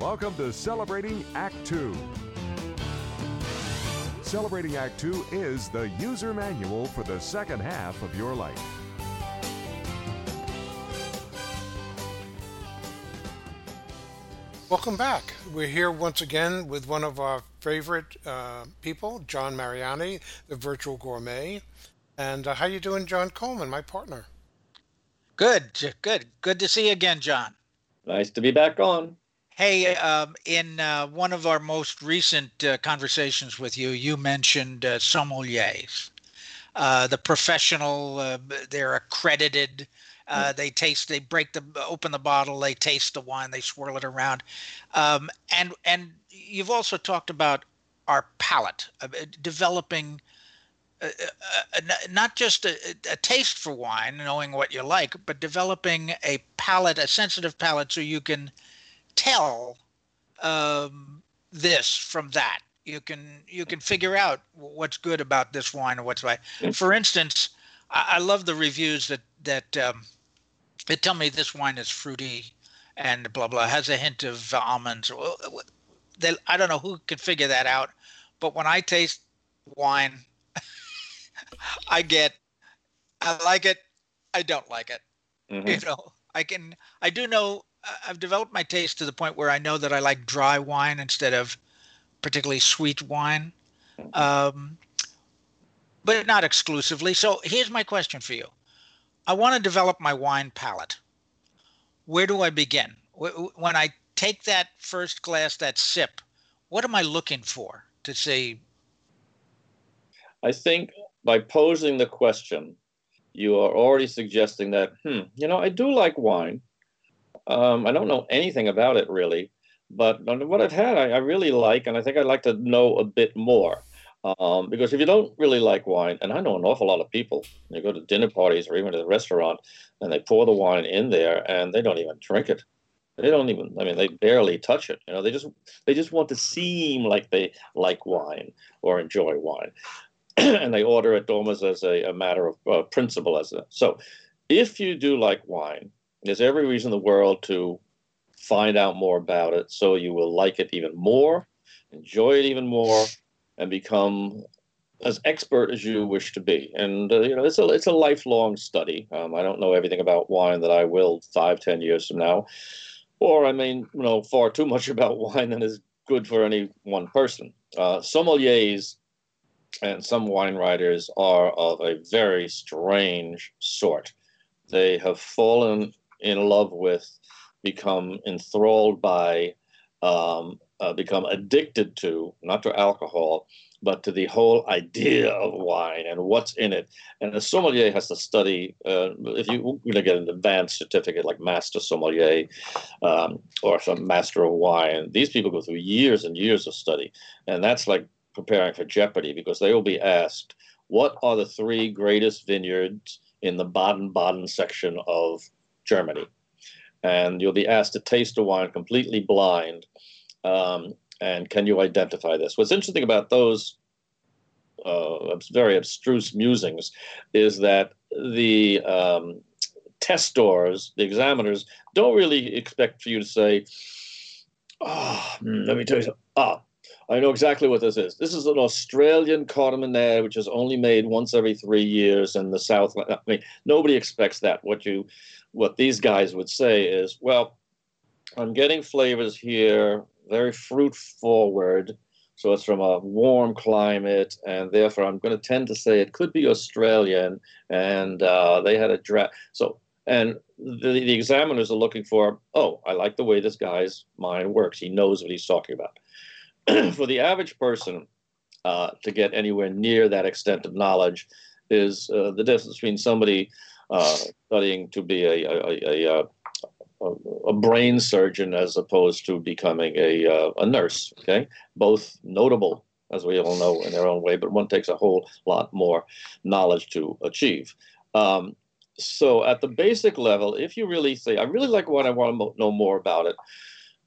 Welcome to Celebrating Act Two. Celebrating Act Two is the user manual for the second half of your life. Welcome back. We're here once again with one of our favorite uh, people, John Mariani, the virtual gourmet. And uh, how you doing, John Coleman, my partner? Good, good, good to see you again, John. Nice to be back on. Hey, um, in uh, one of our most recent uh, conversations with you, you mentioned uh, sommeliers, uh, the professional. Uh, they're accredited. Uh, they taste. They break the open the bottle. They taste the wine. They swirl it around, um, and and you've also talked about our palate, uh, developing uh, uh, uh, not just a, a, taste for wine, knowing what you like, but developing a palate, a sensitive palate, so you can tell um, this from that. You can you can figure out what's good about this wine or what's right. For instance, I, I love the reviews that that um, they tell me this wine is fruity and blah blah has a hint of almonds. They, I don't know who can figure that out, but when I taste wine, I get I like it, I don't like it. Mm-hmm. You know, I can I do know I've developed my taste to the point where I know that I like dry wine instead of particularly sweet wine. Mm-hmm. Um, but not exclusively. So here's my question for you. I want to develop my wine palate. Where do I begin? When I take that first glass, that sip, what am I looking for to say? I think by posing the question, you are already suggesting that, hmm, you know, I do like wine. Um, I don't know anything about it really, but what I've had, I, I really like, and I think I'd like to know a bit more. Um, because if you don't really like wine, and I know an awful lot of people, you go to dinner parties or even to the restaurant, and they pour the wine in there, and they don't even drink it. They don't even. I mean, they barely touch it. You know, they just they just want to seem like they like wine or enjoy wine, and they order it almost as a, a matter of uh, principle. As a, so, if you do like wine, there's every reason in the world to find out more about it, so you will like it even more, enjoy it even more and become as expert as you wish to be. And uh, you know, it's a it's a lifelong study. Um, I don't know everything about wine that I will five, ten years from now, or I mean, you know, far too much about wine than is good for any one person. Uh, sommeliers and some wine writers are of a very strange sort. They have fallen in love with, become enthralled by um, uh, become addicted to, not to alcohol, but to the whole idea of wine and what's in it. And a sommelier has to study, uh, if you, going to get an advanced certificate like master sommelier um, or some master of wine, these people go through years and years of study. And that's like preparing for Jeopardy because they will be asked, what are the three greatest vineyards in the Baden Baden section of Germany? And you'll be asked to taste a wine completely blind um, and can you identify this? What's interesting about those uh, very abstruse musings is that the um, testors, the examiners, don't really expect for you to say, oh, let me tell you something. Ah, I know exactly what this is. This is an Australian Carmenere, which is only made once every three years in the South. I mean, nobody expects that. What you, what these guys would say is, well, I'm getting flavors here very fruit forward. So it's from a warm climate, and therefore I'm going to tend to say it could be Australian. And uh, they had a draft. So and the, the examiners are looking for, oh, I like the way this guy's mind works. He knows what he's talking about. for the average person uh, to get anywhere near that extent of knowledge is uh, the difference between somebody uh, studying to be a, a, a, a a brain surgeon as opposed to becoming a, uh, a nurse. Okay, both notable as we all know in their own way, but one takes a whole lot more knowledge to achieve. Um, so at the basic level, if you really say, I really like what I want to know more about it,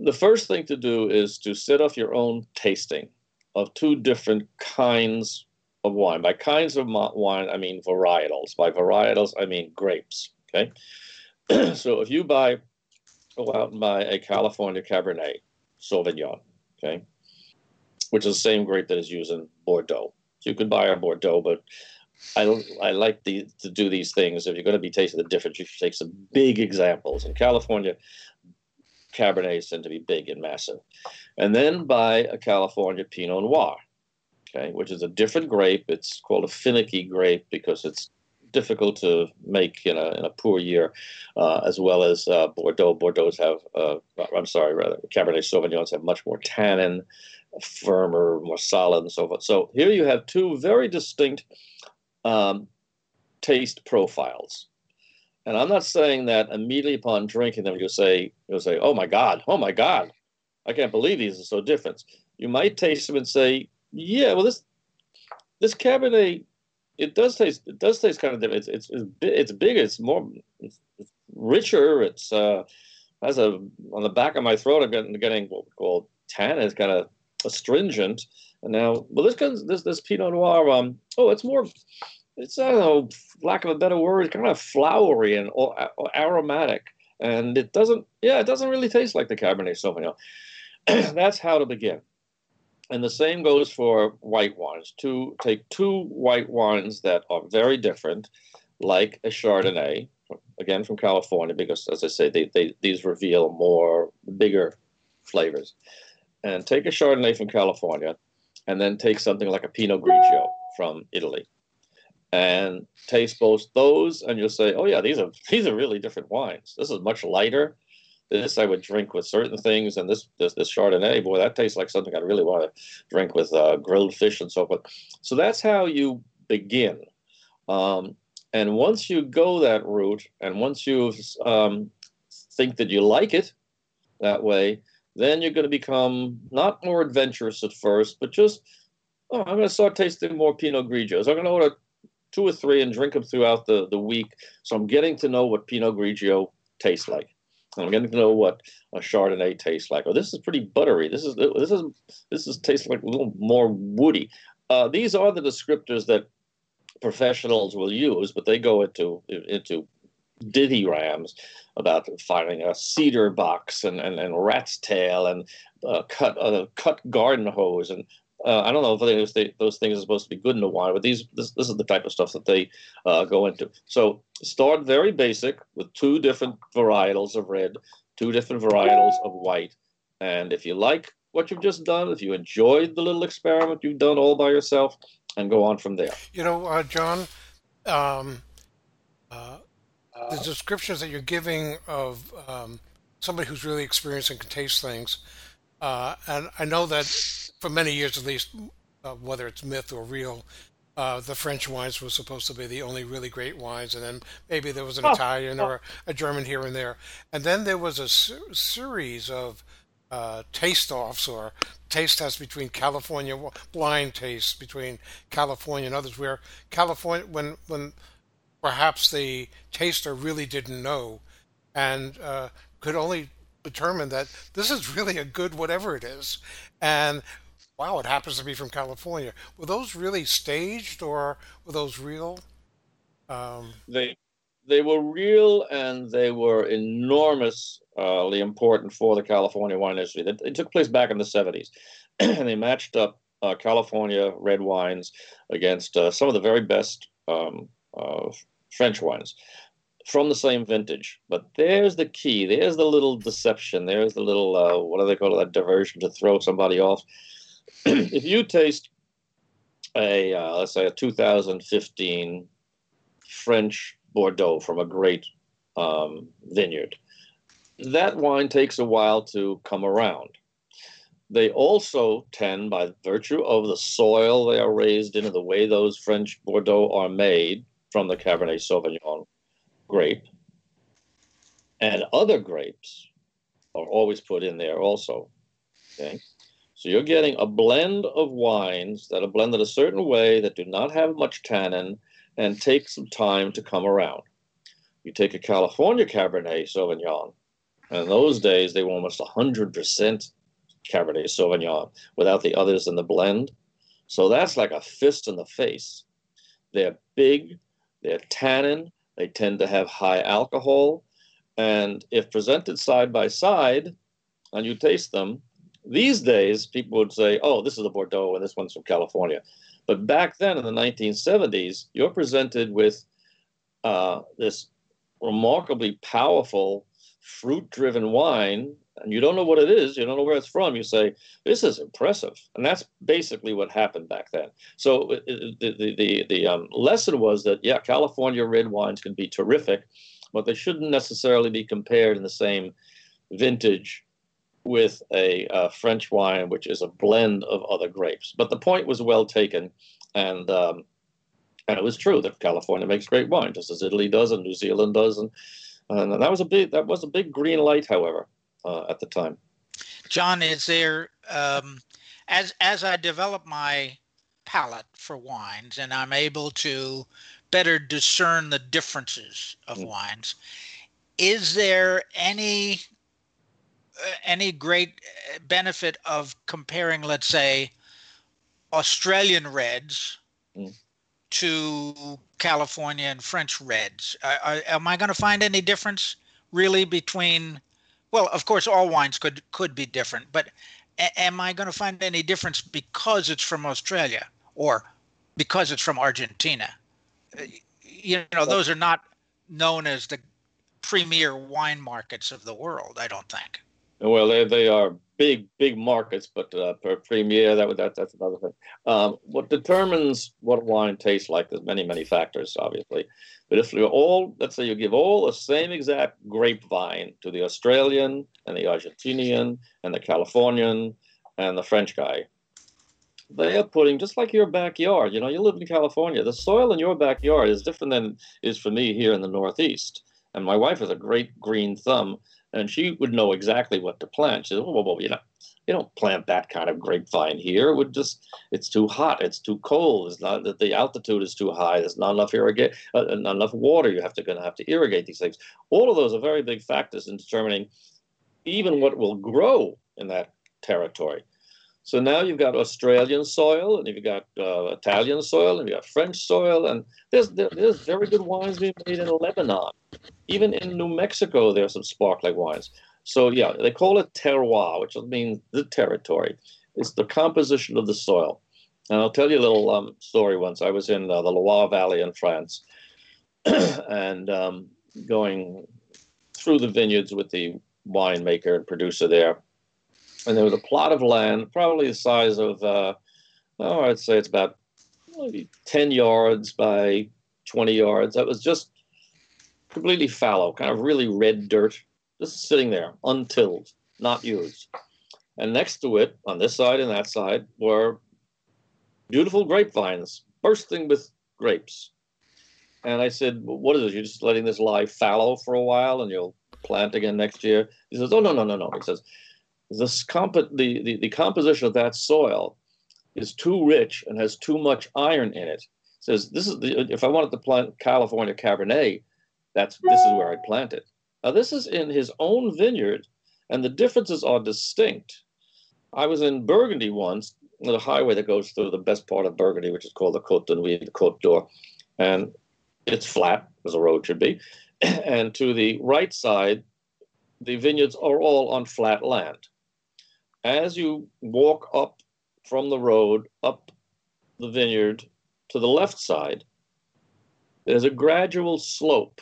the first thing to do is to set off your own tasting of two different kinds of wine. By kinds of wine, I mean varietals. By varietals, I mean grapes. Okay. so if you buy go out and buy a California Cabernet, Sauvignon, okay, which is the same grape that is used in Bordeaux. You could buy our Bordeaux, but I, I like the, to do these things. If you're going to be tasting the difference, you should take some big examples. In California, Cabernets tend to be big and massive. And then buy a California Pinot Noir, okay, which is a different grape. It's called a finicky grape because it's difficult to make in a, in a poor year, uh, as well as uh, Bordeaux. Bordeaux's have, uh, I'm sorry, rather, Cabernet Sauvignons have much more tannin, firmer, more solid, and so forth. So here you have two very distinct um, taste profiles. And I'm not saying that immediately upon drinking them, you'll say, you'll say, oh my God, oh my God, I can't believe these are so different. You might taste them and say, yeah, well, this this Cabernet, it does taste, it does taste kind of different. It's it's it's, it's bigger, it's more it's richer. It's uh, has a on the back of my throat. I'm getting, getting what we call tannin. It's kind of astringent. And now, well, this this this Pinot Noir, um, oh, it's more it's I don't know, lack of a better word, kind of flowery and aromatic, and it doesn't, yeah, it doesn't really taste like the Cabernet Sauvignon. That's how to begin. And the same goes for white wines. To take two white wines that are very different, like a Chardonnay, again from California, because as I say, they, they these reveal more bigger flavors. And take a Chardonnay from California, and then take something like a Pinot Grigio from Italy and taste both those, and you'll say, "Oh yeah, these are these are really different wines. This is much lighter. This I would drink with certain things, and this this, this Chardonnay, boy, that tastes like something I really want to drink with uh, grilled fish and so forth." So that's how you begin. Um, and once you go that route, and once you um, think that you like it that way, then you're going to become not more adventurous at first, but just oh, I'm going to start tasting more Pinot Grigios. I'm going to order two or three and drink them throughout the, the week. So I'm getting to know what Pinot Grigio tastes like. I'm getting to know what a Chardonnay tastes like. Oh, this is pretty buttery. This is this is this is tastes like a little more woody. Uh, these are the descriptors that professionals will use, but they go into into dithyrambs about finding a cedar box and, and, and rat's tail and uh, cut uh, cut garden hose and uh, I don't know if those, those things are supposed to be good in a wine, but these this, this is the type of stuff that they uh, go into. So start very basic with two different varietals of red, two different varietals of white, and if you like what you've just done, if you enjoyed the little experiment you've done all by yourself, and go on from there. You know, uh, John, um, uh, the descriptions that you're giving of um, somebody who's really experienced and can taste things, uh, and I know that for many years at least, uh, whether it's myth or real, uh, the French wines were supposed to be the only really great wines, and then maybe there was an oh, Italian oh. or a German here and there, and then there was a ser- series of uh, taste offs or taste tests between California blind tastes between California and others, where California when when perhaps the taster really didn't know and uh, could only determine that this is really a good whatever it is, and wow, it happens to be from California. Were those really staged or were those real? Um, they they were real and they were enormously important for the California wine industry. It, it took place back in the 70s, and they matched up uh, California red wines against uh, some of the very best um, uh, French wines from the same vintage. But there's the key. There's the little deception. There's the little uh, what do they call it? That diversion to throw somebody off. if you taste a uh, let's say a 2015 French Bordeaux from a great um, vineyard, that wine takes a while to come around. They also tend, by virtue of the soil they are raised in and the way those French Bordeaux are made from the Cabernet Sauvignon grape, and other grapes are always put in there also. Okay. So you're getting a blend of wines that are blended a certain way that do not have much tannin and take some time to come around. You take a California Cabernet Sauvignon, and in those days they were almost 100% Cabernet Sauvignon without the others in the blend. So that's like a fist in the face. They're big, they're tannin, they tend to have high alcohol, and if presented side by side and you taste them, These days, people would say, oh, this is a Bordeaux and this one's from California. But back then in the 1970s, you're presented with uh, this remarkably powerful fruit driven wine and you don't know what it is, you don't know where it's from, you say, this is impressive. And that's basically what happened back then. So the, the, the, the um, lesson was that, yeah, California red wines can be terrific, but they shouldn't necessarily be compared in the same vintage with a uh, French wine, which is a blend of other grapes. But the point was well taken. And um, and it was true that California makes great wine, just as Italy does and New Zealand does, and and that was a big that was a big green light, however uh, at the time. John, is there um, as as I develop my palate for wines and I'm able to better discern the differences of mm. wines, is there any uh, any great uh, benefit of comparing, let's say, Australian reds mm. to California and French reds? Uh, am I going to find any difference really between well, of course, all wines could could be different, but a- am I going to find any difference because it's from Australia or because it's from Argentina? Uh, you know, those are not known as the premier wine markets of the world. I don't think. Well, they, they are big big markets, but uh, per premier that that that's another thing. Um, what determines what wine tastes like? There's many many factors, obviously. But if you all, let's say you give all the same exact grapevine to the Australian and the Argentinian and the Californian and the French guy, they are putting just like your backyard. You know, you live in California. The soil in your backyard is different than is for me here in the Northeast. And my wife has a great green thumb, and she would know exactly what to plant. She said, "Well, well, you know, you don't plant that kind of grapevine here. It would just it's too hot, it's too cold. It's not that the altitude is too high. There's not enough irrigate, uh, not enough water. You have to going to have to irrigate these things. All of those are very big factors in determining even what will grow in that territory. So now you've got Australian soil, and you've got uh, Italian soil, and you've got French soil, and there's there's very good wines being made in Lebanon. Even in New Mexico, there are some sparkling wines. So yeah, they call it terroir, which means the territory. It's the composition of the soil. And I'll tell you a little um, story. Once I was in uh, the Loire Valley in France, and um, going through the vineyards with the winemaker and producer there, and there was a plot of land, probably the size of, uh, oh, I'd say it's about maybe 10 yards by 20 yards. That was just completely fallow, kind of really red dirt just sitting there, untilled, not used. And next to it, on this side and that side, were beautiful grapevines bursting with grapes. And I said, well, What is it? You're just letting this lie fallow for a while and you'll plant again next year? He says, Oh, no, no, no, no. He says, this comp- the, the, the composition of that soil is too rich and has too much iron in it. Says, This is the, if I wanted to plant California Cabernet, that's this is where I'd plant it. Now, this is in his own vineyard, and the differences are distinct. I was in Burgundy once, the highway that goes through the best part of Burgundy, which is called the Côte de the Côte d'Or, and it's flat, as a road should be. And to the right side, the vineyards are all on flat land. As you walk up from the road, up the vineyard to the left side, there's a gradual slope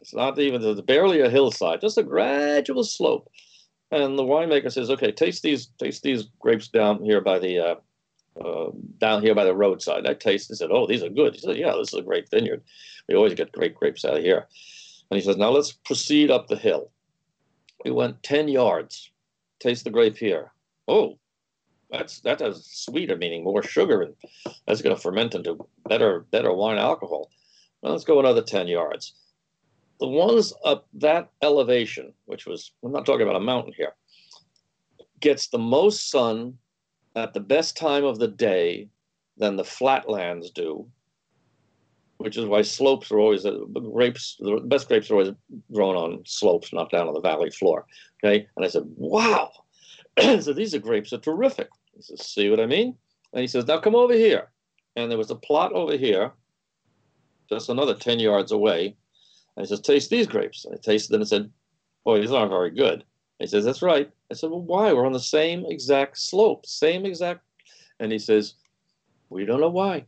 it's not even, there's barely a hillside, just a gradual slope. And the winemaker says, okay, taste these, taste these grapes down here by the, uh, uh, down here by the roadside. I tasted, and said, oh, these are good. He said, yeah, this is a great vineyard. We always get great grapes out of here. And he says, now let's proceed up the hill. We went 10 yards. Taste the grape here. Oh, that's that has sweeter, meaning more sugar, and that's going to ferment into better better wine alcohol. Well, let's go another 10 yards the ones up that elevation, which was, I'm not talking about a mountain here, gets the most sun at the best time of the day than the flatlands do, which is why slopes are always, uh, grapes, the best grapes are always grown on slopes, not down on the valley floor. Okay. And I said, wow. so these are grapes are terrific. He says, see what I mean? And he says, now come over here. And there was a plot over here, just another 10 yards away, and he says, taste these grapes. And I tasted them and said, boy, these aren't very good. He says, That's right. I said, Well, why? We're on the same exact slope, same exact. And he says, We don't know why.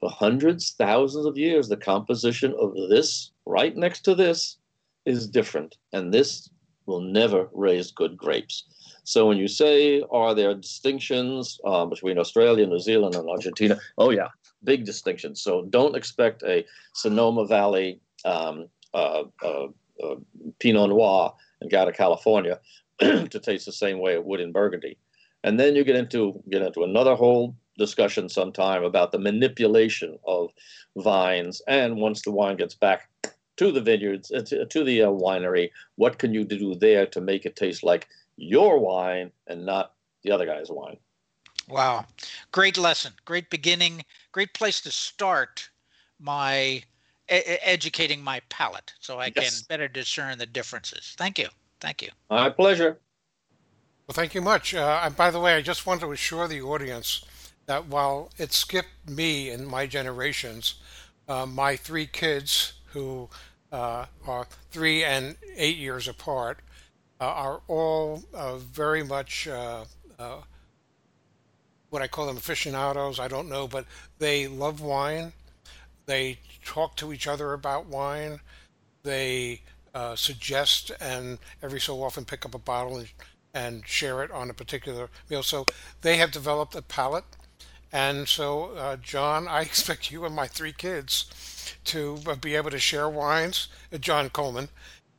For hundreds, thousands of years, the composition of this right next to this is different. And this will never raise good grapes. So when you say, are there distinctions uh, between Australia, New Zealand, and Argentina? Oh, yeah, big distinctions. So don't expect a Sonoma Valley um, uh, uh, uh Pinot Noir and out California to taste the same way it would in Burgundy. And then you get into get into another whole discussion sometime about the manipulation of vines. And once the wine gets back to the vineyards, uh, to, to the uh, winery, what can you do there to make it taste like your wine and not the other guy's wine? Wow. Great lesson. Great beginning. Great place to start my educating my palate so I yes. can better discern the differences. Thank you. Thank you. My pleasure. Well, thank you much. Uh, and by the way, I just want to assure the audience that while it skipped me and my generations, uh, my three kids, who uh, are three and eight years apart, uh, are all uh, very much uh, what I call them aficionados. I don't know, but they love wine. They talk to each other about wine. They uh, suggest and every so often pick up a bottle and, and, share it on a particular meal. So they have developed a palate. And so, uh, John, I expect you and my three kids to uh, be able to share wines, uh, John Coleman,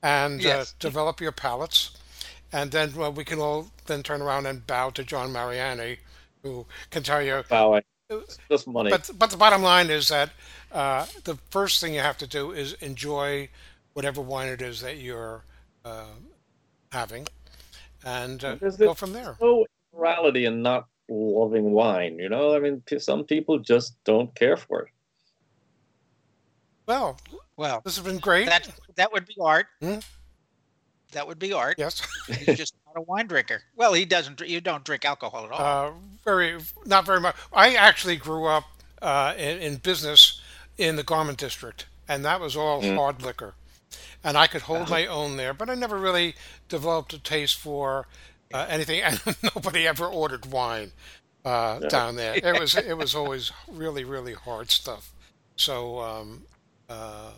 and uh, develop your palates. And then we can all then turn around and bow to John Mariani, who can tell you. Bowing. Just money. But, but the bottom line is that uh, the first thing you have to do is enjoy whatever wine it is that you're uh, having, and uh, go from there. No morality and not loving wine. You know, I mean, some people just don't care for it. Well, well, this has been great. That that would be art. Hmm? That would be art. Yes, he's just not a wine drinker. Well, he doesn't. You don't drink alcohol at all. Uh, very, not very much. I actually grew up uh, in, in business in the garment district, and that was all mm. hard liquor. And I could hold uh-huh. my own there, but I never really developed a taste for uh, anything. Nobody ever ordered wine uh, no. down there. It was it was always really really hard stuff. So um, uh,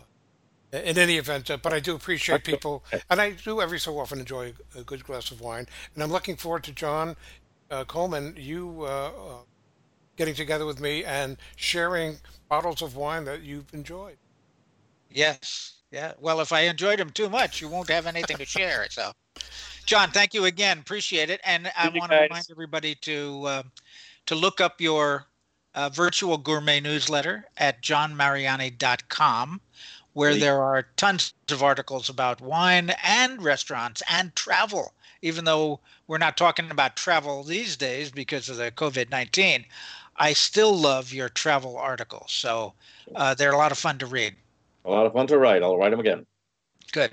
in any event, uh, but I do appreciate people, and I do every so often enjoy a good glass of wine. And I'm looking forward to John uh, Coleman, you uh, getting together with me and sharing bottles of wine that you've enjoyed. Yes. Yeah. Well, if I enjoyed them too much, you won't have anything to share. So, John, thank you again. Appreciate it. And I want to remind everybody to uh, to look up your uh, virtual gourmet newsletter at johnmariani.com, where there are tons of articles about wine and restaurants and travel. Even though we're not talking about travel these days because of the COVID 19, I still love your travel articles. So uh, they're a lot of fun to read. A lot of fun to write. I'll write them again. Good.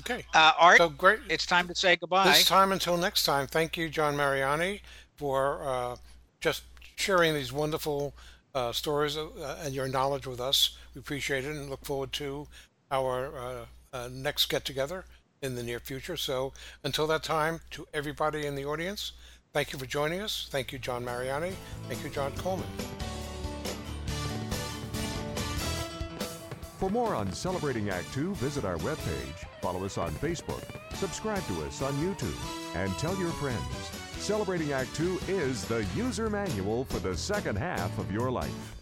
Okay. Uh, Art, so great. It's time to say goodbye. This time until next time. Thank you, John Mariani, for uh, just sharing these wonderful uh, stories uh, and your knowledge with us. We appreciate it and look forward to our uh, uh, next get together in the near future. So until that time, to everybody in the audience, Thank you for joining us. Thank you, John Mariani. Thank you, John Coleman. For more on Celebrating Act Two, visit our webpage, follow us on Facebook, subscribe to us on YouTube, and tell your friends. Celebrating Act Two is the user manual for the second half of your life.